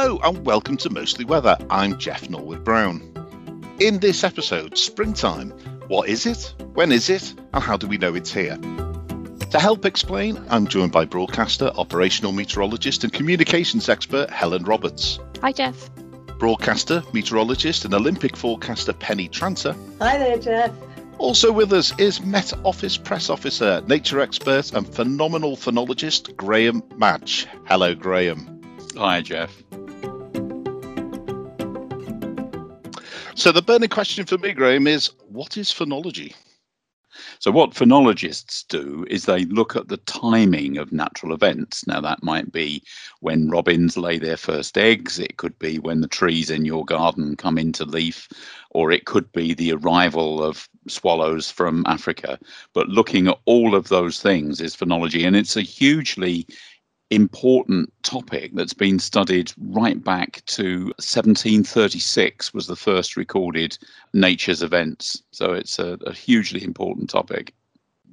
Hello and welcome to Mostly Weather. I'm Jeff Norwood Brown. In this episode, springtime. What is it? When is it? And how do we know it's here? To help explain, I'm joined by broadcaster, operational meteorologist, and communications expert Helen Roberts. Hi, Jeff. Broadcaster, meteorologist, and Olympic forecaster Penny Tranter. Hi there, Jeff. Also with us is Met Office press officer, nature expert, and phenomenal phenologist Graham Madge. Hello, Graham. Hi, Jeff. So the burning question for me, Graham, is what is phenology? So, what phenologists do is they look at the timing of natural events. Now, that might be when robins lay their first eggs, it could be when the trees in your garden come into leaf, or it could be the arrival of swallows from Africa. But looking at all of those things is phenology, and it's a hugely important topic that's been studied right back to 1736 was the first recorded nature's events. So it's a, a hugely important topic.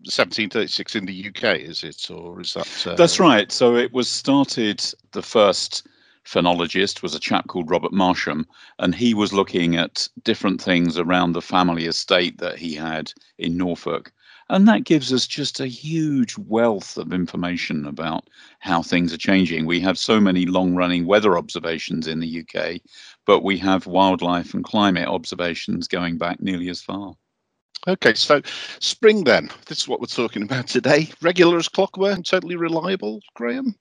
1736 in the uk is it or is that uh... that's right. So it was started the first phenologist was a chap called robert marsham and he was looking at different things around the family estate that he had in norfolk and that gives us just a huge wealth of information about how things are changing. We have so many long running weather observations in the UK, but we have wildlife and climate observations going back nearly as far. Okay, so spring then. This is what we're talking about today. Regular as clockwork and totally reliable, Graham?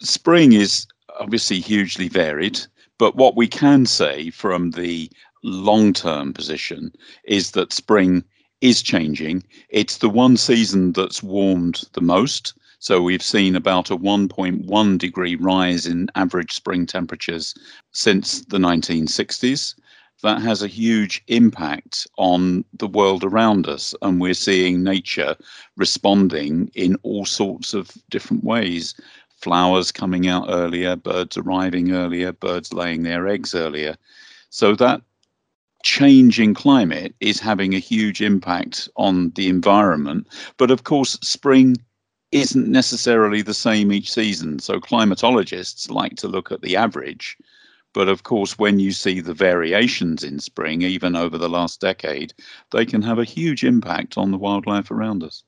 Spring is obviously hugely varied, but what we can say from the long term position is that spring is changing. It's the one season that's warmed the most. So we've seen about a 1.1 degree rise in average spring temperatures since the 1960s. That has a huge impact on the world around us, and we're seeing nature responding in all sorts of different ways. Flowers coming out earlier, birds arriving earlier, birds laying their eggs earlier. So that change in climate is having a huge impact on the environment. But of course, spring isn't necessarily the same each season. So climatologists like to look at the average. But of course, when you see the variations in spring, even over the last decade, they can have a huge impact on the wildlife around us.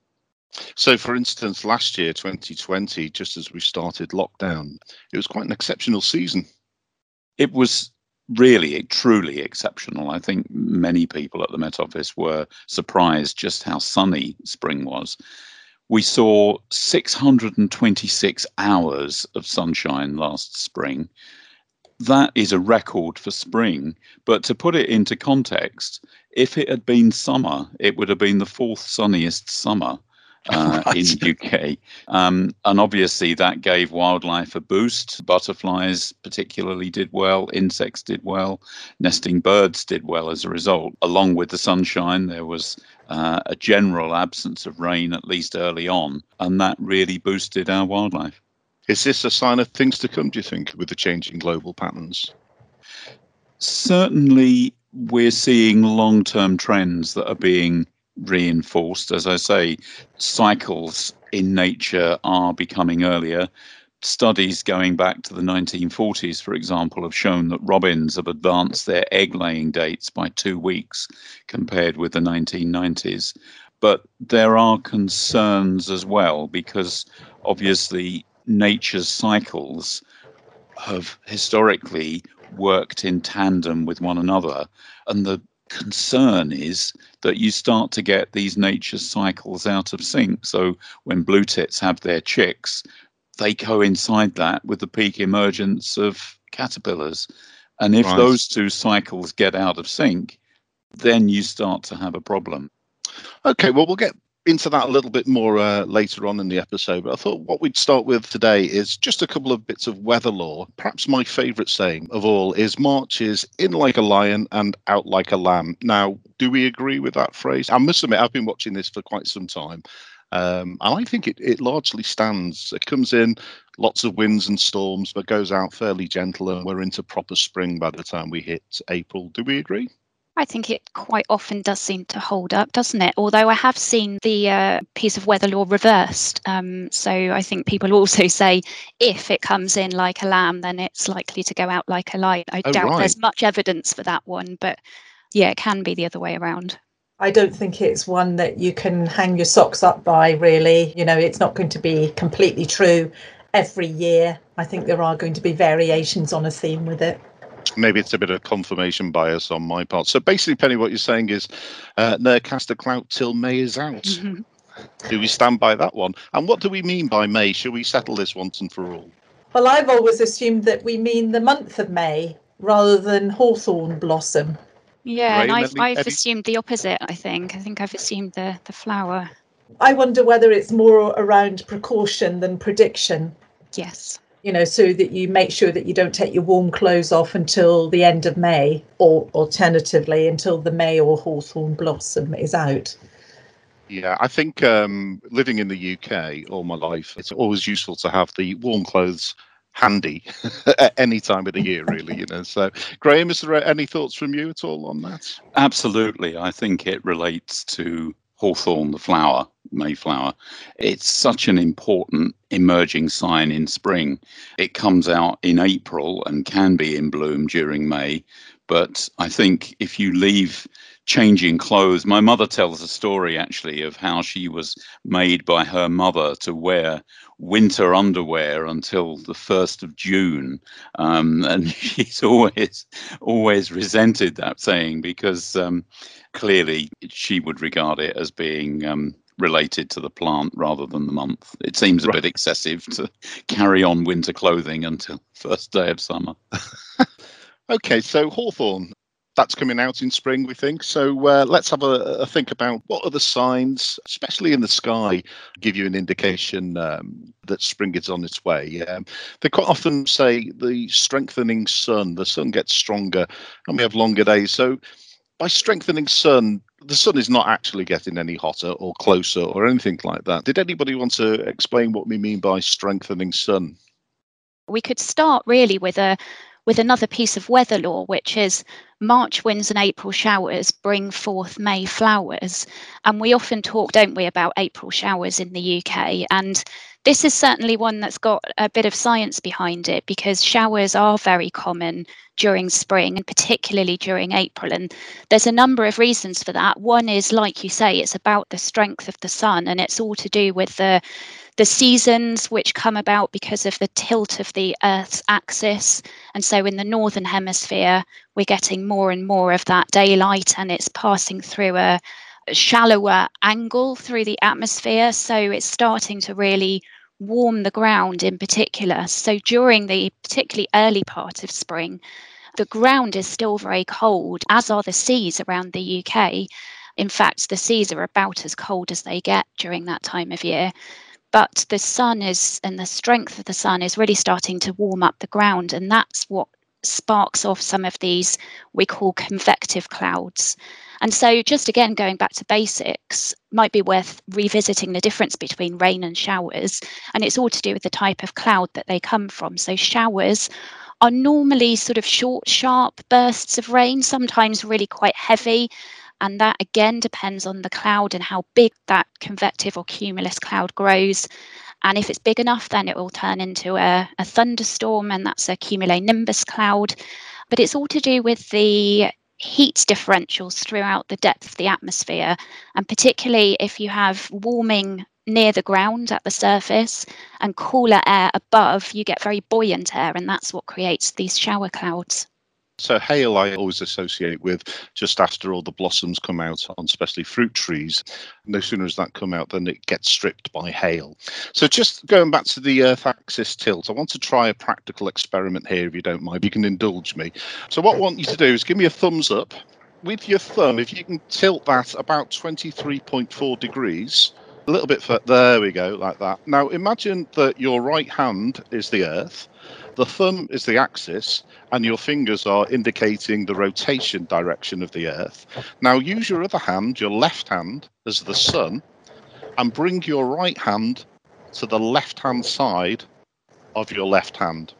So, for instance, last year, 2020, just as we started lockdown, it was quite an exceptional season. It was really truly exceptional. I think many people at the Met Office were surprised just how sunny spring was. We saw 626 hours of sunshine last spring. That is a record for spring. But to put it into context, if it had been summer, it would have been the fourth sunniest summer uh, right. in the UK. Um, and obviously, that gave wildlife a boost. Butterflies, particularly, did well, insects did well, nesting birds did well as a result. Along with the sunshine, there was uh, a general absence of rain, at least early on, and that really boosted our wildlife. Is this a sign of things to come, do you think, with the changing global patterns? Certainly, we're seeing long term trends that are being reinforced. As I say, cycles in nature are becoming earlier. Studies going back to the 1940s, for example, have shown that robins have advanced their egg laying dates by two weeks compared with the 1990s. But there are concerns as well because obviously nature's cycles have historically worked in tandem with one another. And the concern is that you start to get these nature cycles out of sync. So when blue tits have their chicks, they coincide that with the peak emergence of caterpillars. And if right. those two cycles get out of sync, then you start to have a problem. Okay, well, we'll get into that a little bit more uh, later on in the episode. But I thought what we'd start with today is just a couple of bits of weather lore. Perhaps my favourite saying of all is March is in like a lion and out like a lamb. Now, do we agree with that phrase? I must admit, I've been watching this for quite some time. Um, and I think it, it largely stands. It comes in lots of winds and storms, but goes out fairly gentle, and we're into proper spring by the time we hit April. Do we agree? I think it quite often does seem to hold up, doesn't it? Although I have seen the uh, piece of weather lore reversed. Um, so I think people also say if it comes in like a lamb, then it's likely to go out like a lion. I Oh, doubt right. there's much evidence for that one, but yeah, it can be the other way around. I don't think it's one that you can hang your socks up by, really. You know, it's not going to be completely true every year. I think there are going to be variations on a theme with it. Maybe it's a bit of confirmation bias on my part. So basically, Penny, what you're saying is uh, ne'er cast a clout till May is out. Mhm. Do we stand by that one? And what do we mean by May? Shall we settle this once and for all? Well, I've always assumed that we mean the month of May rather than hawthorn blossom. Yeah, and I've, any- I've any- assumed the opposite, I think. I think I've assumed the, the flower. I wonder whether it's more around precaution than prediction. Yes. You know, so that you make sure that you don't take your warm clothes off until the end of May, or alternatively until the May or hawthorn blossom is out. Yeah, I think um, living in the UK all my life, it's always useful to have the warm clothes handy at any time of the year, really. You know. So, Graham, is there any thoughts from you at all on that? Absolutely. I think it relates to hawthorn, the flower, Mayflower. It's such an important emerging sign in spring. It comes out in April and can be in bloom during May. But I think if you leave changing clothes, my mother tells a story actually of how she was made by her mother to wear winter underwear until the 1st of June. Um, and she's always, always resented that saying because um, clearly she would regard it as being um, related to the plant rather than the month. It seems a Right. bit excessive to carry on winter clothing until first day of summer. Okay, so Hawthorn, that's coming out in spring, we think. So uh, let's have a, a think about what are the signs, especially in the sky, give you an indication um, that spring is on its way. Um, they quite often say the strengthening sun, the sun gets stronger and we have longer days. So by strengthening sun, the sun is not actually getting any hotter or closer or anything like that. Did anybody want to explain what we mean by strengthening sun? we could start really with a with another piece of weather lore which is march winds and april showers bring forth may flowers and we often talk don't we about april showers in the uk and this is certainly one that's got a bit of science behind it because showers are very common during spring and particularly during april and there's a number of reasons for that one is like you say it's about the strength of the sun and it's all to do with the the seasons which come about because of the tilt of the Earth's axis. And so in the northern hemisphere, we're getting more and more of that daylight and it's passing through a shallower angle through the atmosphere. So it's starting to really warm the ground in particular. So during the particularly early part of spring, the ground is still very cold, as are the seas around the UK. In fact, the seas are about as cold as they get during that time of year but the sun is and the strength of the sun is really starting to warm up the ground and that's what sparks off some of these we call convective clouds and so just again going back to basics might be worth revisiting the difference between rain and showers and it's all to do with the type of cloud that they come from so showers are normally sort of short sharp bursts of rain sometimes really quite heavy and that again depends on the cloud and how big that convective or cumulus cloud grows. And if it's big enough, then it will turn into a, a thunderstorm, and that's a cumulonimbus cloud. But it's all to do with the heat differentials throughout the depth of the atmosphere. And particularly if you have warming near the ground at the surface and cooler air above, you get very buoyant air, and that's what creates these shower clouds. So hail I always associate with just after all the blossoms come out on especially fruit trees. No sooner as that come out than it gets stripped by hail. So just going back to the Earth axis tilt, I want to try a practical experiment here if you don't mind. You can indulge me. So what I want you to do is give me a thumbs up. With your thumb, if you can tilt that about 23.4 degrees, a little bit further, there we go, like that. Now imagine that your right hand is the Earth, the thumb is the axis, and your fingers are indicating the rotation direction of the Earth. Now use your other hand, your left hand, as the sun, and bring your right hand to the left hand side of your left hand.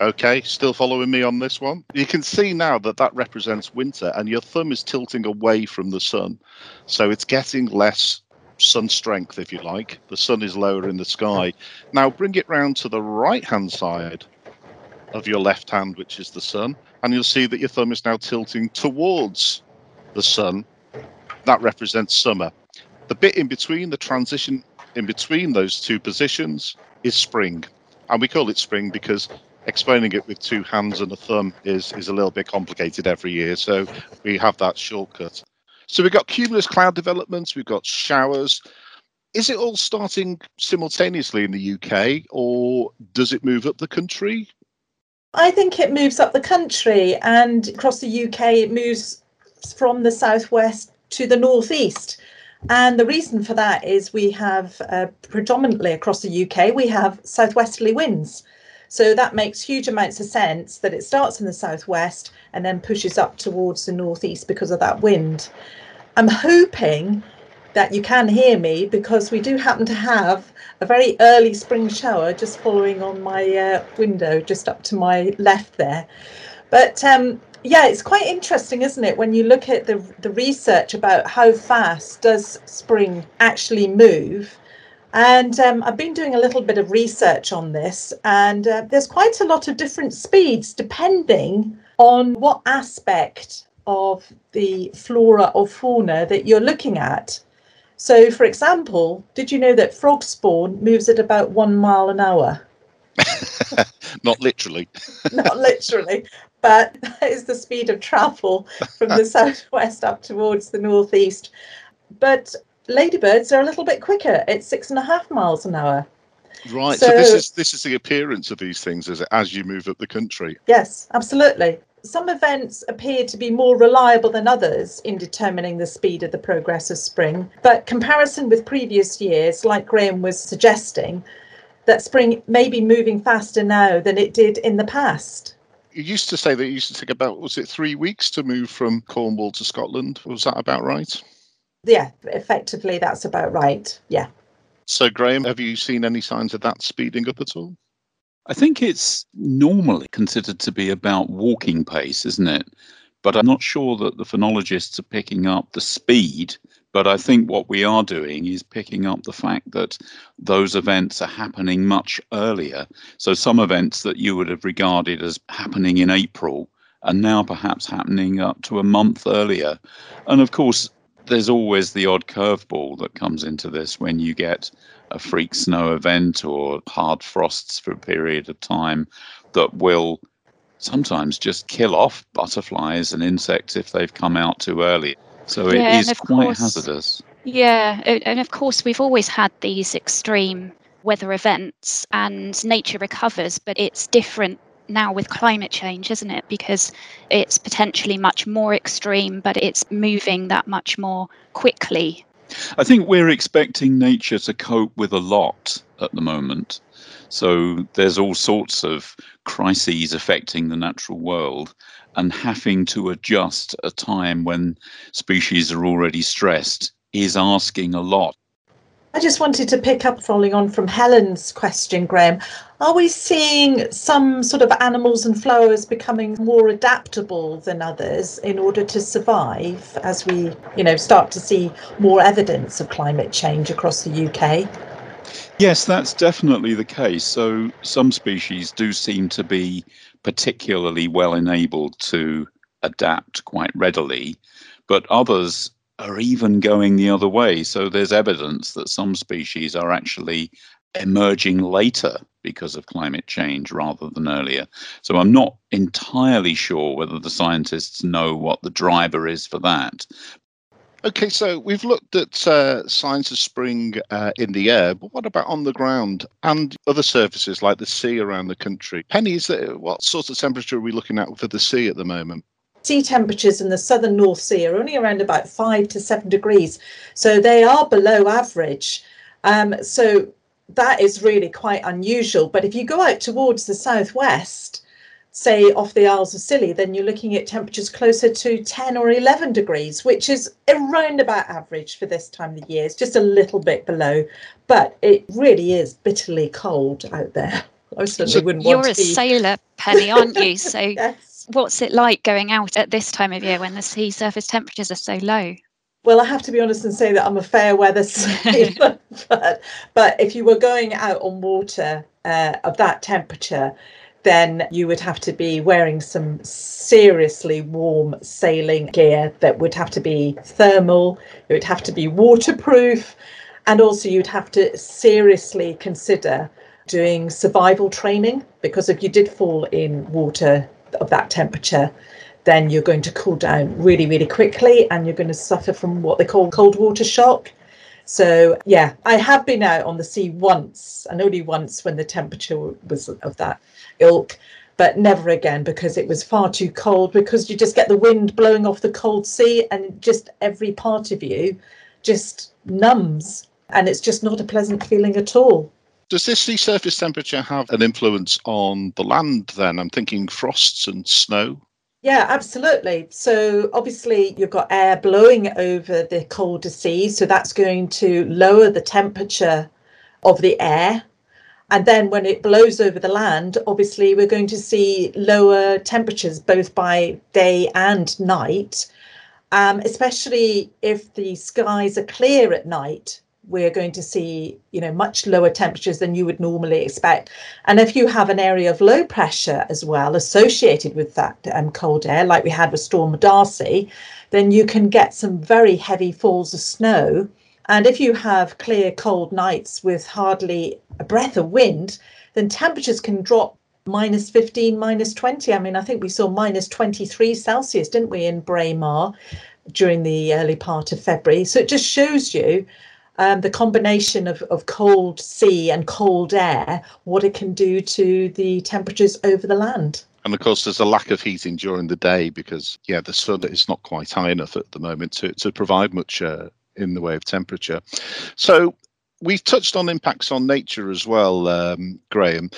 Okay, still following me on this one? You can see now that that represents winter and your thumb is tilting away from the sun. So it's getting less sun strength, if you like. The sun is lower in the sky. Now bring it round to the right hand side of your left hand, which is the sun, and you'll see that your thumb is now tilting towards the sun. That represents summer. The bit in between, the transition in between those two positions, is spring. And we call it spring because explaining it with two hands and a thumb is, is a little bit complicated every year. So we have that shortcut. So we've got cumulus cloud developments, we've got showers. Is it all starting simultaneously in the UK or does it move up the country? I think it moves up the country and across the UK, it moves from the southwest to the northeast. And the reason for that is we have uh, predominantly across the UK, we have southwesterly winds. So that makes huge amounts of sense that it starts in the southwest and then pushes up towards the northeast because of that wind. I'm hoping that you can hear me because we do happen to have a very early spring shower just following on my uh, window, just up to my left there. But um, yeah, it's quite interesting, isn't it, when you look at the, the research about how fast does spring actually move. And um, I've been doing a little bit of research on this, and uh, there's quite a lot of different speeds depending on what aspect of the flora or fauna that you're looking at. So, for example, did you know that frog spawn moves at about one mile an hour? Not literally. Not literally, but that is the speed of travel from the southwest up towards the northeast. But ladybirds are a little bit quicker at six and a half miles an hour. Right. So, so this is this is the appearance of these things as as you move up the country. Yes, absolutely some events appear to be more reliable than others in determining the speed of the progress of spring, but comparison with previous years, like Graham was suggesting, that spring may be moving faster now than it did in the past. You used to say that it used to take about, was it three weeks to move from Cornwall to Scotland? Was that about right? Yeah, effectively, that's about right. Yeah. So, Graham, have you seen any signs of that speeding up at all? I think it's normally considered to be about walking pace, isn't it? But I'm not sure that the phenologists are picking up the speed. But I think what we are doing is picking up the fact that those events are happening much earlier. So some events that you would have regarded as happening in April are now perhaps happening up to a month earlier. And of course, there's always the odd curveball that comes into this when you get a freak snow event or hard frosts for a period of time that will sometimes just kill off butterflies and insects if they've come out too early. So yeah, it is quite course, hazardous. Yeah, and of course, we've always had these extreme weather events and nature recovers, but it's different now with climate change, isn't it? Because it's potentially much more extreme, but it's moving that much more quickly. I think we're expecting nature to cope with a lot at the moment. So there's all sorts of crises affecting the natural world, and having to adjust a time when species are already stressed is asking a lot. I just wanted to pick up following on from Helen's question, Graham. Are we seeing some sort of animals and flowers becoming more adaptable than others in order to survive as we, you know, start to see more evidence of climate change across the UK? Yes, that's definitely the case. So some species do seem to be particularly well enabled to adapt quite readily, but others are even going the other way. So there's evidence that some species are actually emerging later because of climate change rather than earlier. So I'm not entirely sure whether the scientists know what the driver is for that. Okay, so we've looked at uh, signs of spring uh, in the air, but what about on the ground and other surfaces like the sea around the country? Penny, is there, what sort of temperature are we looking at for the sea at the moment? Sea temperatures in the southern North Sea are only around about five to seven degrees. So they are below average. Um, so that is really quite unusual. But if you go out towards the southwest, say off the Isles of Scilly, then you're looking at temperatures closer to 10 or 11 degrees, which is around about average for this time of the year. It's just a little bit below, but it really is bitterly cold out there. I certainly wouldn't You're want a be. sailor, Penny, aren't you? So yes. What's it like going out at this time of year when the sea surface temperatures are so low? Well, I have to be honest and say that I'm a fair weather sailor, but, but if you were going out on water uh, of that temperature, then you would have to be wearing some seriously warm sailing gear that would have to be thermal, it would have to be waterproof, and also you'd have to seriously consider doing survival training because if you did fall in water of that temperature, then you're going to cool down really, really quickly and you're going to suffer from what they call cold water shock. So, yeah, I have been out on the sea once and only once when the temperature was of that ilk, but never again because it was far too cold. Because you just get the wind blowing off the cold sea and just every part of you just numbs. And it's just not a pleasant feeling at all. Does this sea surface temperature have an influence on the land then? I'm thinking frosts and snow. Yeah, absolutely. So obviously you've got air blowing over the colder sea, so that's going to lower the temperature of the air. And then when it blows over the land, obviously we're going to see lower temperatures both by day and night, um, especially if the skies are clear at night we're going to see you know much lower temperatures than you would normally expect. And if you have an area of low pressure as well associated with that um, cold air like we had with storm darcy then you can get some very heavy falls of snow. And if you have clear cold nights with hardly a breath of wind then temperatures can drop minus 15 minus 20 i mean i think we saw minus 23 celsius didn't we in braemar during the early part of february. So it just shows you um, the combination of, of cold sea and cold air, what it can do to the temperatures over the land. And of course, there's a lack of heating during the day because, yeah, the sun is not quite high enough at the moment to, to provide much uh, in the way of temperature. So we've touched on impacts on nature as well, um, Graham.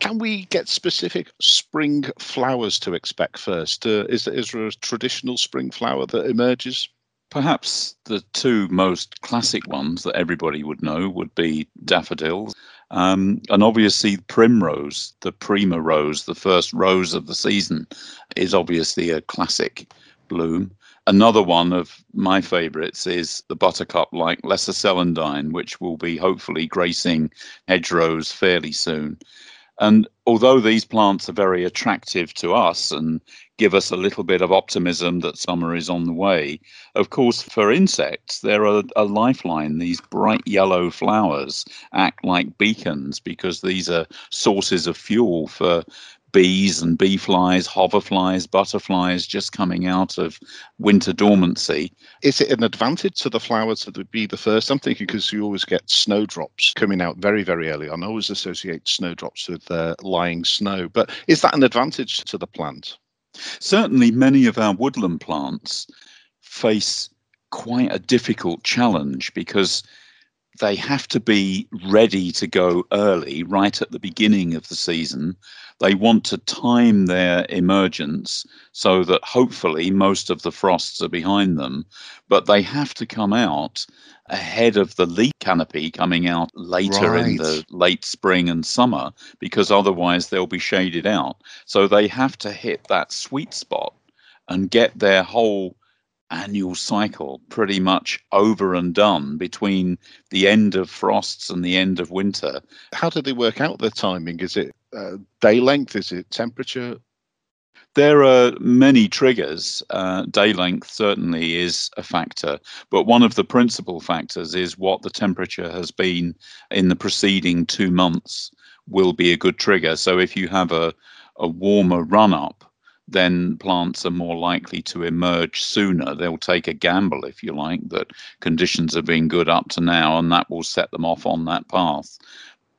Can we get specific spring flowers to expect first? Uh, is, is there a traditional spring flower that emerges? Perhaps the two most classic ones that everybody would know would be daffodils um, and obviously primrose, the prima rose, the first rose of the season, is obviously a classic bloom. Another one of my favourites is the buttercup like Lesser Celandine, which will be hopefully gracing hedgerows fairly soon. And although these plants are very attractive to us and give us a little bit of optimism that summer is on the way, of course, for insects, they're a, a lifeline. These bright yellow flowers act like beacons because these are sources of fuel for bees and bee flies, hoverflies, butterflies just coming out of winter dormancy. Is it an advantage to the flowers to be the first? I'm thinking because you always get snowdrops coming out very, very early on. I always associate snowdrops with uh, lying snow. But is that an advantage to the plant? Certainly, many of our woodland plants face quite a difficult challenge because they have to be ready to go early, right at the beginning of the season. They want to time their emergence so that hopefully most of the frosts are behind them, but they have to come out ahead of the leaf canopy coming out later right. in the late spring and summer because otherwise they'll be shaded out. So they have to hit that sweet spot and get their whole annual cycle pretty much over and done between the end of frosts and the end of winter. How do they work out the timing? Is it uh, day length? Is it temperature? There are many triggers. Uh, day length certainly is a factor, but one of the principal factors is what the temperature has been in the preceding two months will be a good trigger. So if you have a, a warmer run up, then plants are more likely to emerge sooner. They'll take a gamble, if you like, that conditions have been good up to now, and that will set them off on that path.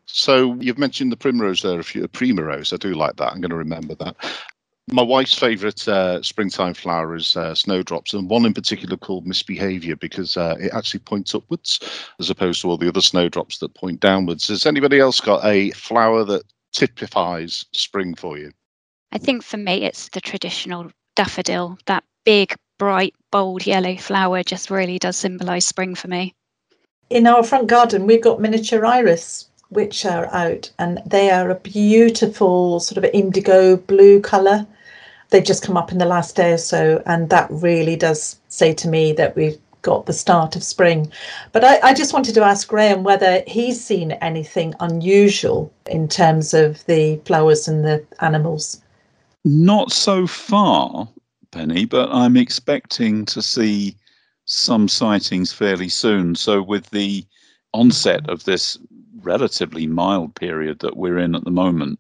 So you've mentioned the primrose there, a few primrose. I do like that. I'm going to remember that. My wife's favourite uh, springtime flower is uh, snowdrops, and one in particular called misbehaviour because uh, it actually points upwards as opposed to all the other snowdrops that point downwards. Has anybody else got a flower that typifies spring for you? I think for me, it's the traditional daffodil. That big, bright, bold yellow flower just really does symbolise spring for me. In our front garden, we've got miniature iris, which are out, and they are a beautiful sort of indigo blue colour. They've just come up in the last day or so, and that really does say to me that we've got the start of spring. But I, I, just wanted to ask Graham whether he's seen anything unusual in terms of the flowers and the animals. Not so far, Penny, but I'm expecting to see some sightings fairly soon. So, with the onset of this relatively mild period that we're in at the moment,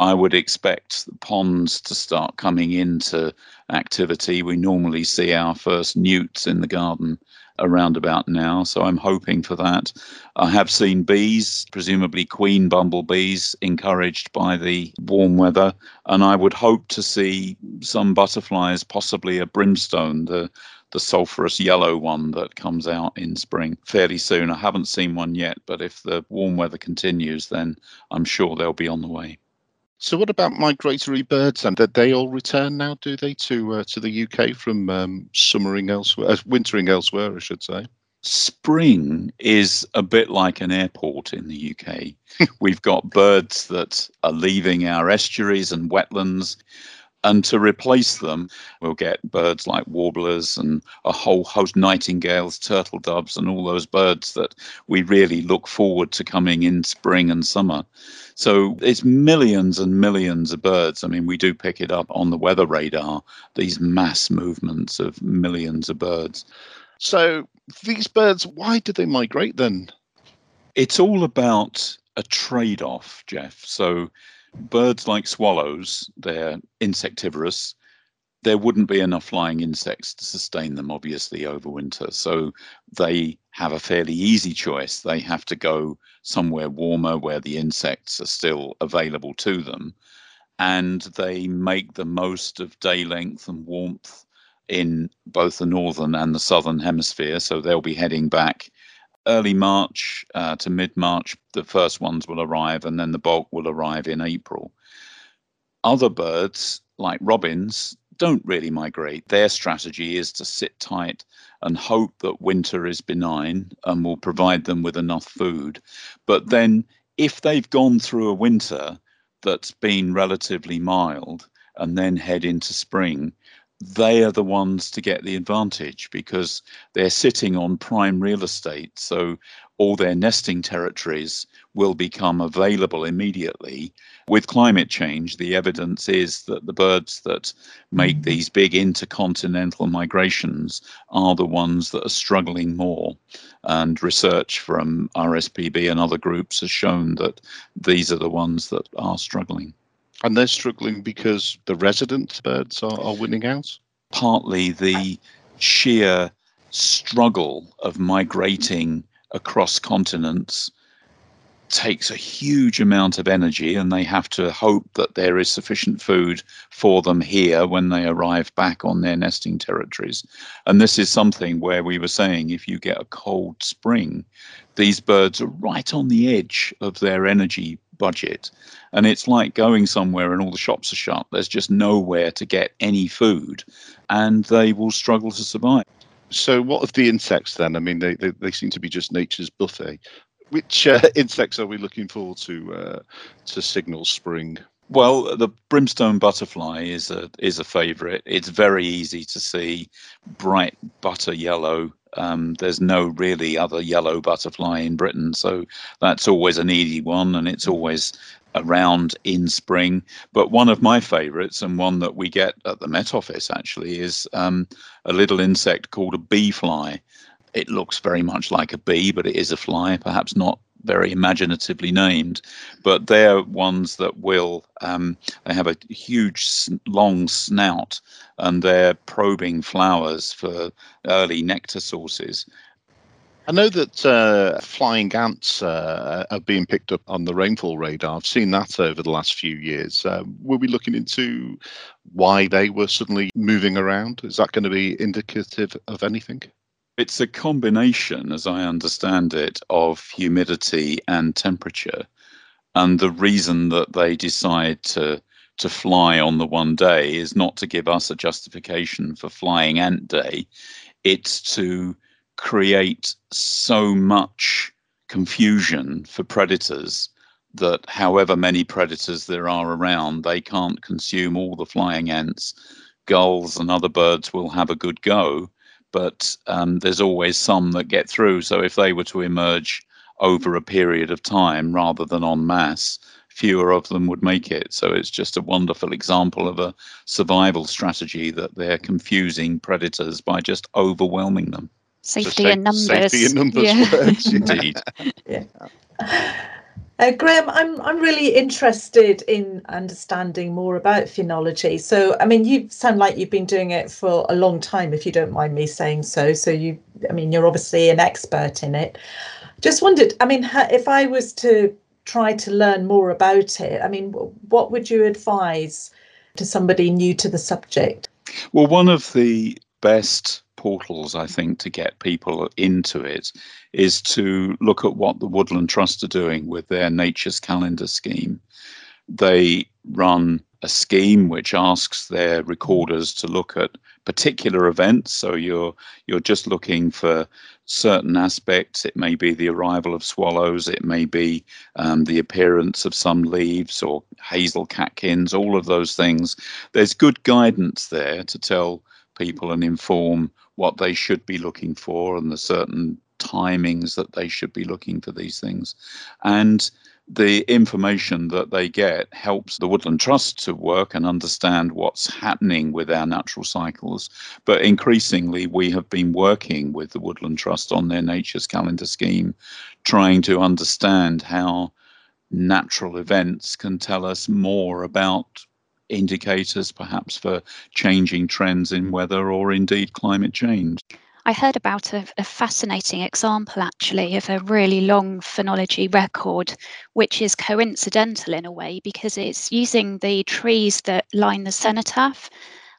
I would expect the ponds to start coming into activity. We normally see our first newts in the garden around about now, so I'm hoping for that. I have seen bees, presumably queen bumblebees, encouraged by the warm weather, and I would hope to see some butterflies, possibly a brimstone, the the sulphurous yellow one that comes out in spring fairly soon. I haven't seen one yet, but if the warm weather continues, then I'm sure they'll be on the way. So, what about migratory birds? And did they all return now? Do they to uh, to the UK from um, summering elsewhere, uh, wintering elsewhere, I should say? Spring is a bit like an airport in the UK. We've got birds that are leaving our estuaries and wetlands. And to replace them, we'll get birds like warblers and a whole host nightingales, turtle doves, and all those birds that we really look forward to coming in spring and summer. So it's millions and millions of birds. I mean, we do pick it up on the weather radar, these mass movements of millions of birds. So these birds, why do they migrate then? It's all about a trade off, Jeff. So birds like swallows, they're insectivorous. There wouldn't be enough flying insects to sustain them, obviously, over winter. So they have a fairly easy choice. They have to go somewhere warmer where the insects are still available to them. And they make the most of day length and warmth in both the northern and the southern hemisphere. So they'll be heading back early March uh, to mid March, the first ones will arrive, and then the bulk will arrive in April. Other birds, like robins, don't really migrate. Their strategy is to sit tight and hope that winter is benign and will provide them with enough food. But then, if they've gone through a winter that's been relatively mild and then head into spring, they are the ones to get the advantage because they're sitting on prime real estate. So all their nesting territories will become available immediately. With climate change, the evidence is that the birds that make mm. these big intercontinental migrations are the ones that are struggling more. And research from RSPB and other groups has shown that these are the ones that are struggling. And they're struggling because the resident birds are, are winning out? Partly the sheer struggle of migrating across continents takes a huge amount of energy and they have to hope that there is sufficient food for them here when they arrive back on their nesting territories. And this is something where we were saying if you get a cold spring, these birds are right on the edge of their energy budget. And it's like going somewhere and all the shops are shut. There's just nowhere to get any food and they will struggle to survive. So, what of the insects then? I mean, they, they, they seem to be just nature's buffet. Which uh, insects are we looking for to uh, to signal spring? Well, the brimstone butterfly is a is a favourite. It's very easy to see, bright butter yellow. Um, there's no really other yellow butterfly in Britain, so that's always an easy one, and it's always around in spring. But one of my favourites, and one that we get at the Met Office actually, is um, a little insect called a bee fly. It looks very much like a bee, but it is a fly, perhaps not very imaginatively named, but they're ones that will, um, they have a huge long snout and they're probing flowers for early nectar sources. I know that uh, flying ants uh, are being picked up on the rainfall radar. I've seen that over the last few years. Uh, were we looking into why they were suddenly moving around? Is that going to be indicative of anything? It's a combination, as I understand it, of humidity and temperature. And the reason that they decide to to fly on the one day is not to give us a justification for flying ant day. It's to create so much confusion for predators that however many predators there are around, they can't consume all the flying ants. Gulls and other birds will have a good go, but um, there's always some that get through. So if they were to emerge over a period of time rather than en masse, fewer of them would make it. So it's just a wonderful example of a survival strategy that they're confusing predators by just overwhelming them. Safety in numbers. Safety in numbers Yeah. words. yeah. Uh, Graham, I'm I'm really interested in understanding more about phenology. So, I mean, you sound like you've been doing it for a long time, if you don't mind me saying so. So, you, I mean, you're obviously an expert in it. Just wondered, I mean, if I was to try to learn more about it, I mean, wh- what would you advise to somebody new to the subject? Well, one of the best portals, I think, to get people into it is to look at what the Woodland Trust are doing with their Nature's Calendar scheme. They run a scheme which asks their recorders to look at particular events. So you're you're just looking for certain aspects. It may be the arrival of swallows. It may be um, the appearance of some leaves or hazel catkins. All of those things. There's good guidance there to tell people and inform what they should be looking for and the certain timings that they should be looking for these things. And the information that they get helps the Woodland Trust to work and understand what's happening with our natural cycles. But increasingly, we have been working with the Woodland Trust on their Nature's Calendar scheme, trying to understand how natural events can tell us more about indicators perhaps for changing trends in weather or indeed climate change. I heard about a, a fascinating example actually of a really long phenology record, which is coincidental in a way because it's using the trees that line the cenotaph.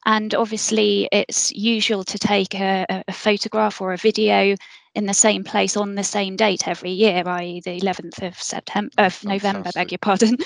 And obviously, it's usual to take a, a- a photograph or a video in the same place on the same date every year, i.e., the 11th of September, of November, beg your pardon.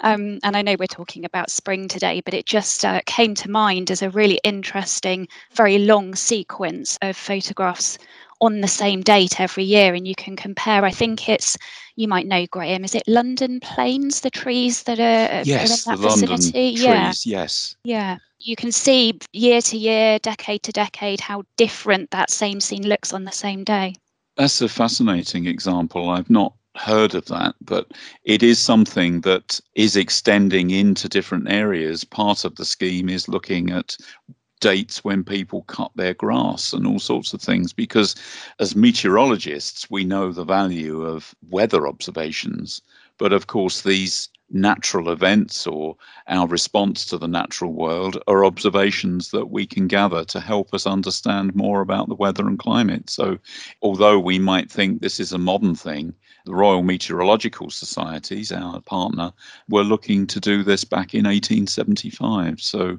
Um, and I know we're talking about spring today, but it just uh, came to mind as a really interesting, very long sequence of photographs on the same date every year. And you can compare, I think it's, you might know, Graham, is it London Planes, the trees that are, are Yes, in the that London vicinity? trees. Yeah. Yes. Yeah, you can see year to year, decade to decade, how different that same scene looks on the same day. That's a fascinating example. I've not heard of that, but it is something that is extending into different areas. Part of the scheme is looking at dates when people cut their grass and all sorts of things because as meteorologists we know the value of weather observations but of course these natural events or our response to the natural world are observations that we can gather to help us understand more about the weather and climate so although we might think this is a modern thing, the Royal Meteorological Societies, our partner, were looking to do this back in 1875. So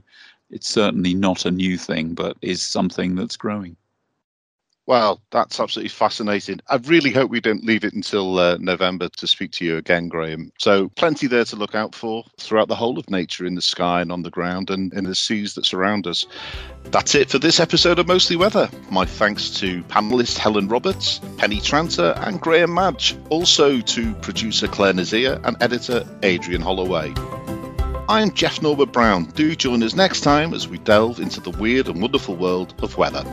it's certainly not a new thing, but is something that's growing. Well, that's absolutely fascinating. I really hope we don't leave it until uh, November to speak to you again, Graham. So, plenty there to look out for throughout the whole of nature in the sky and on the ground and in the seas that surround us. That's it for this episode of Mostly Weather. My thanks to panelist Helen Roberts, Penny Tranter, and Graham Madge. Also to producer Claire Nazir and editor Adrian Holloway. I'm Jeff Norbert Brown. Do join us next time as we delve into the weird and wonderful world of weather.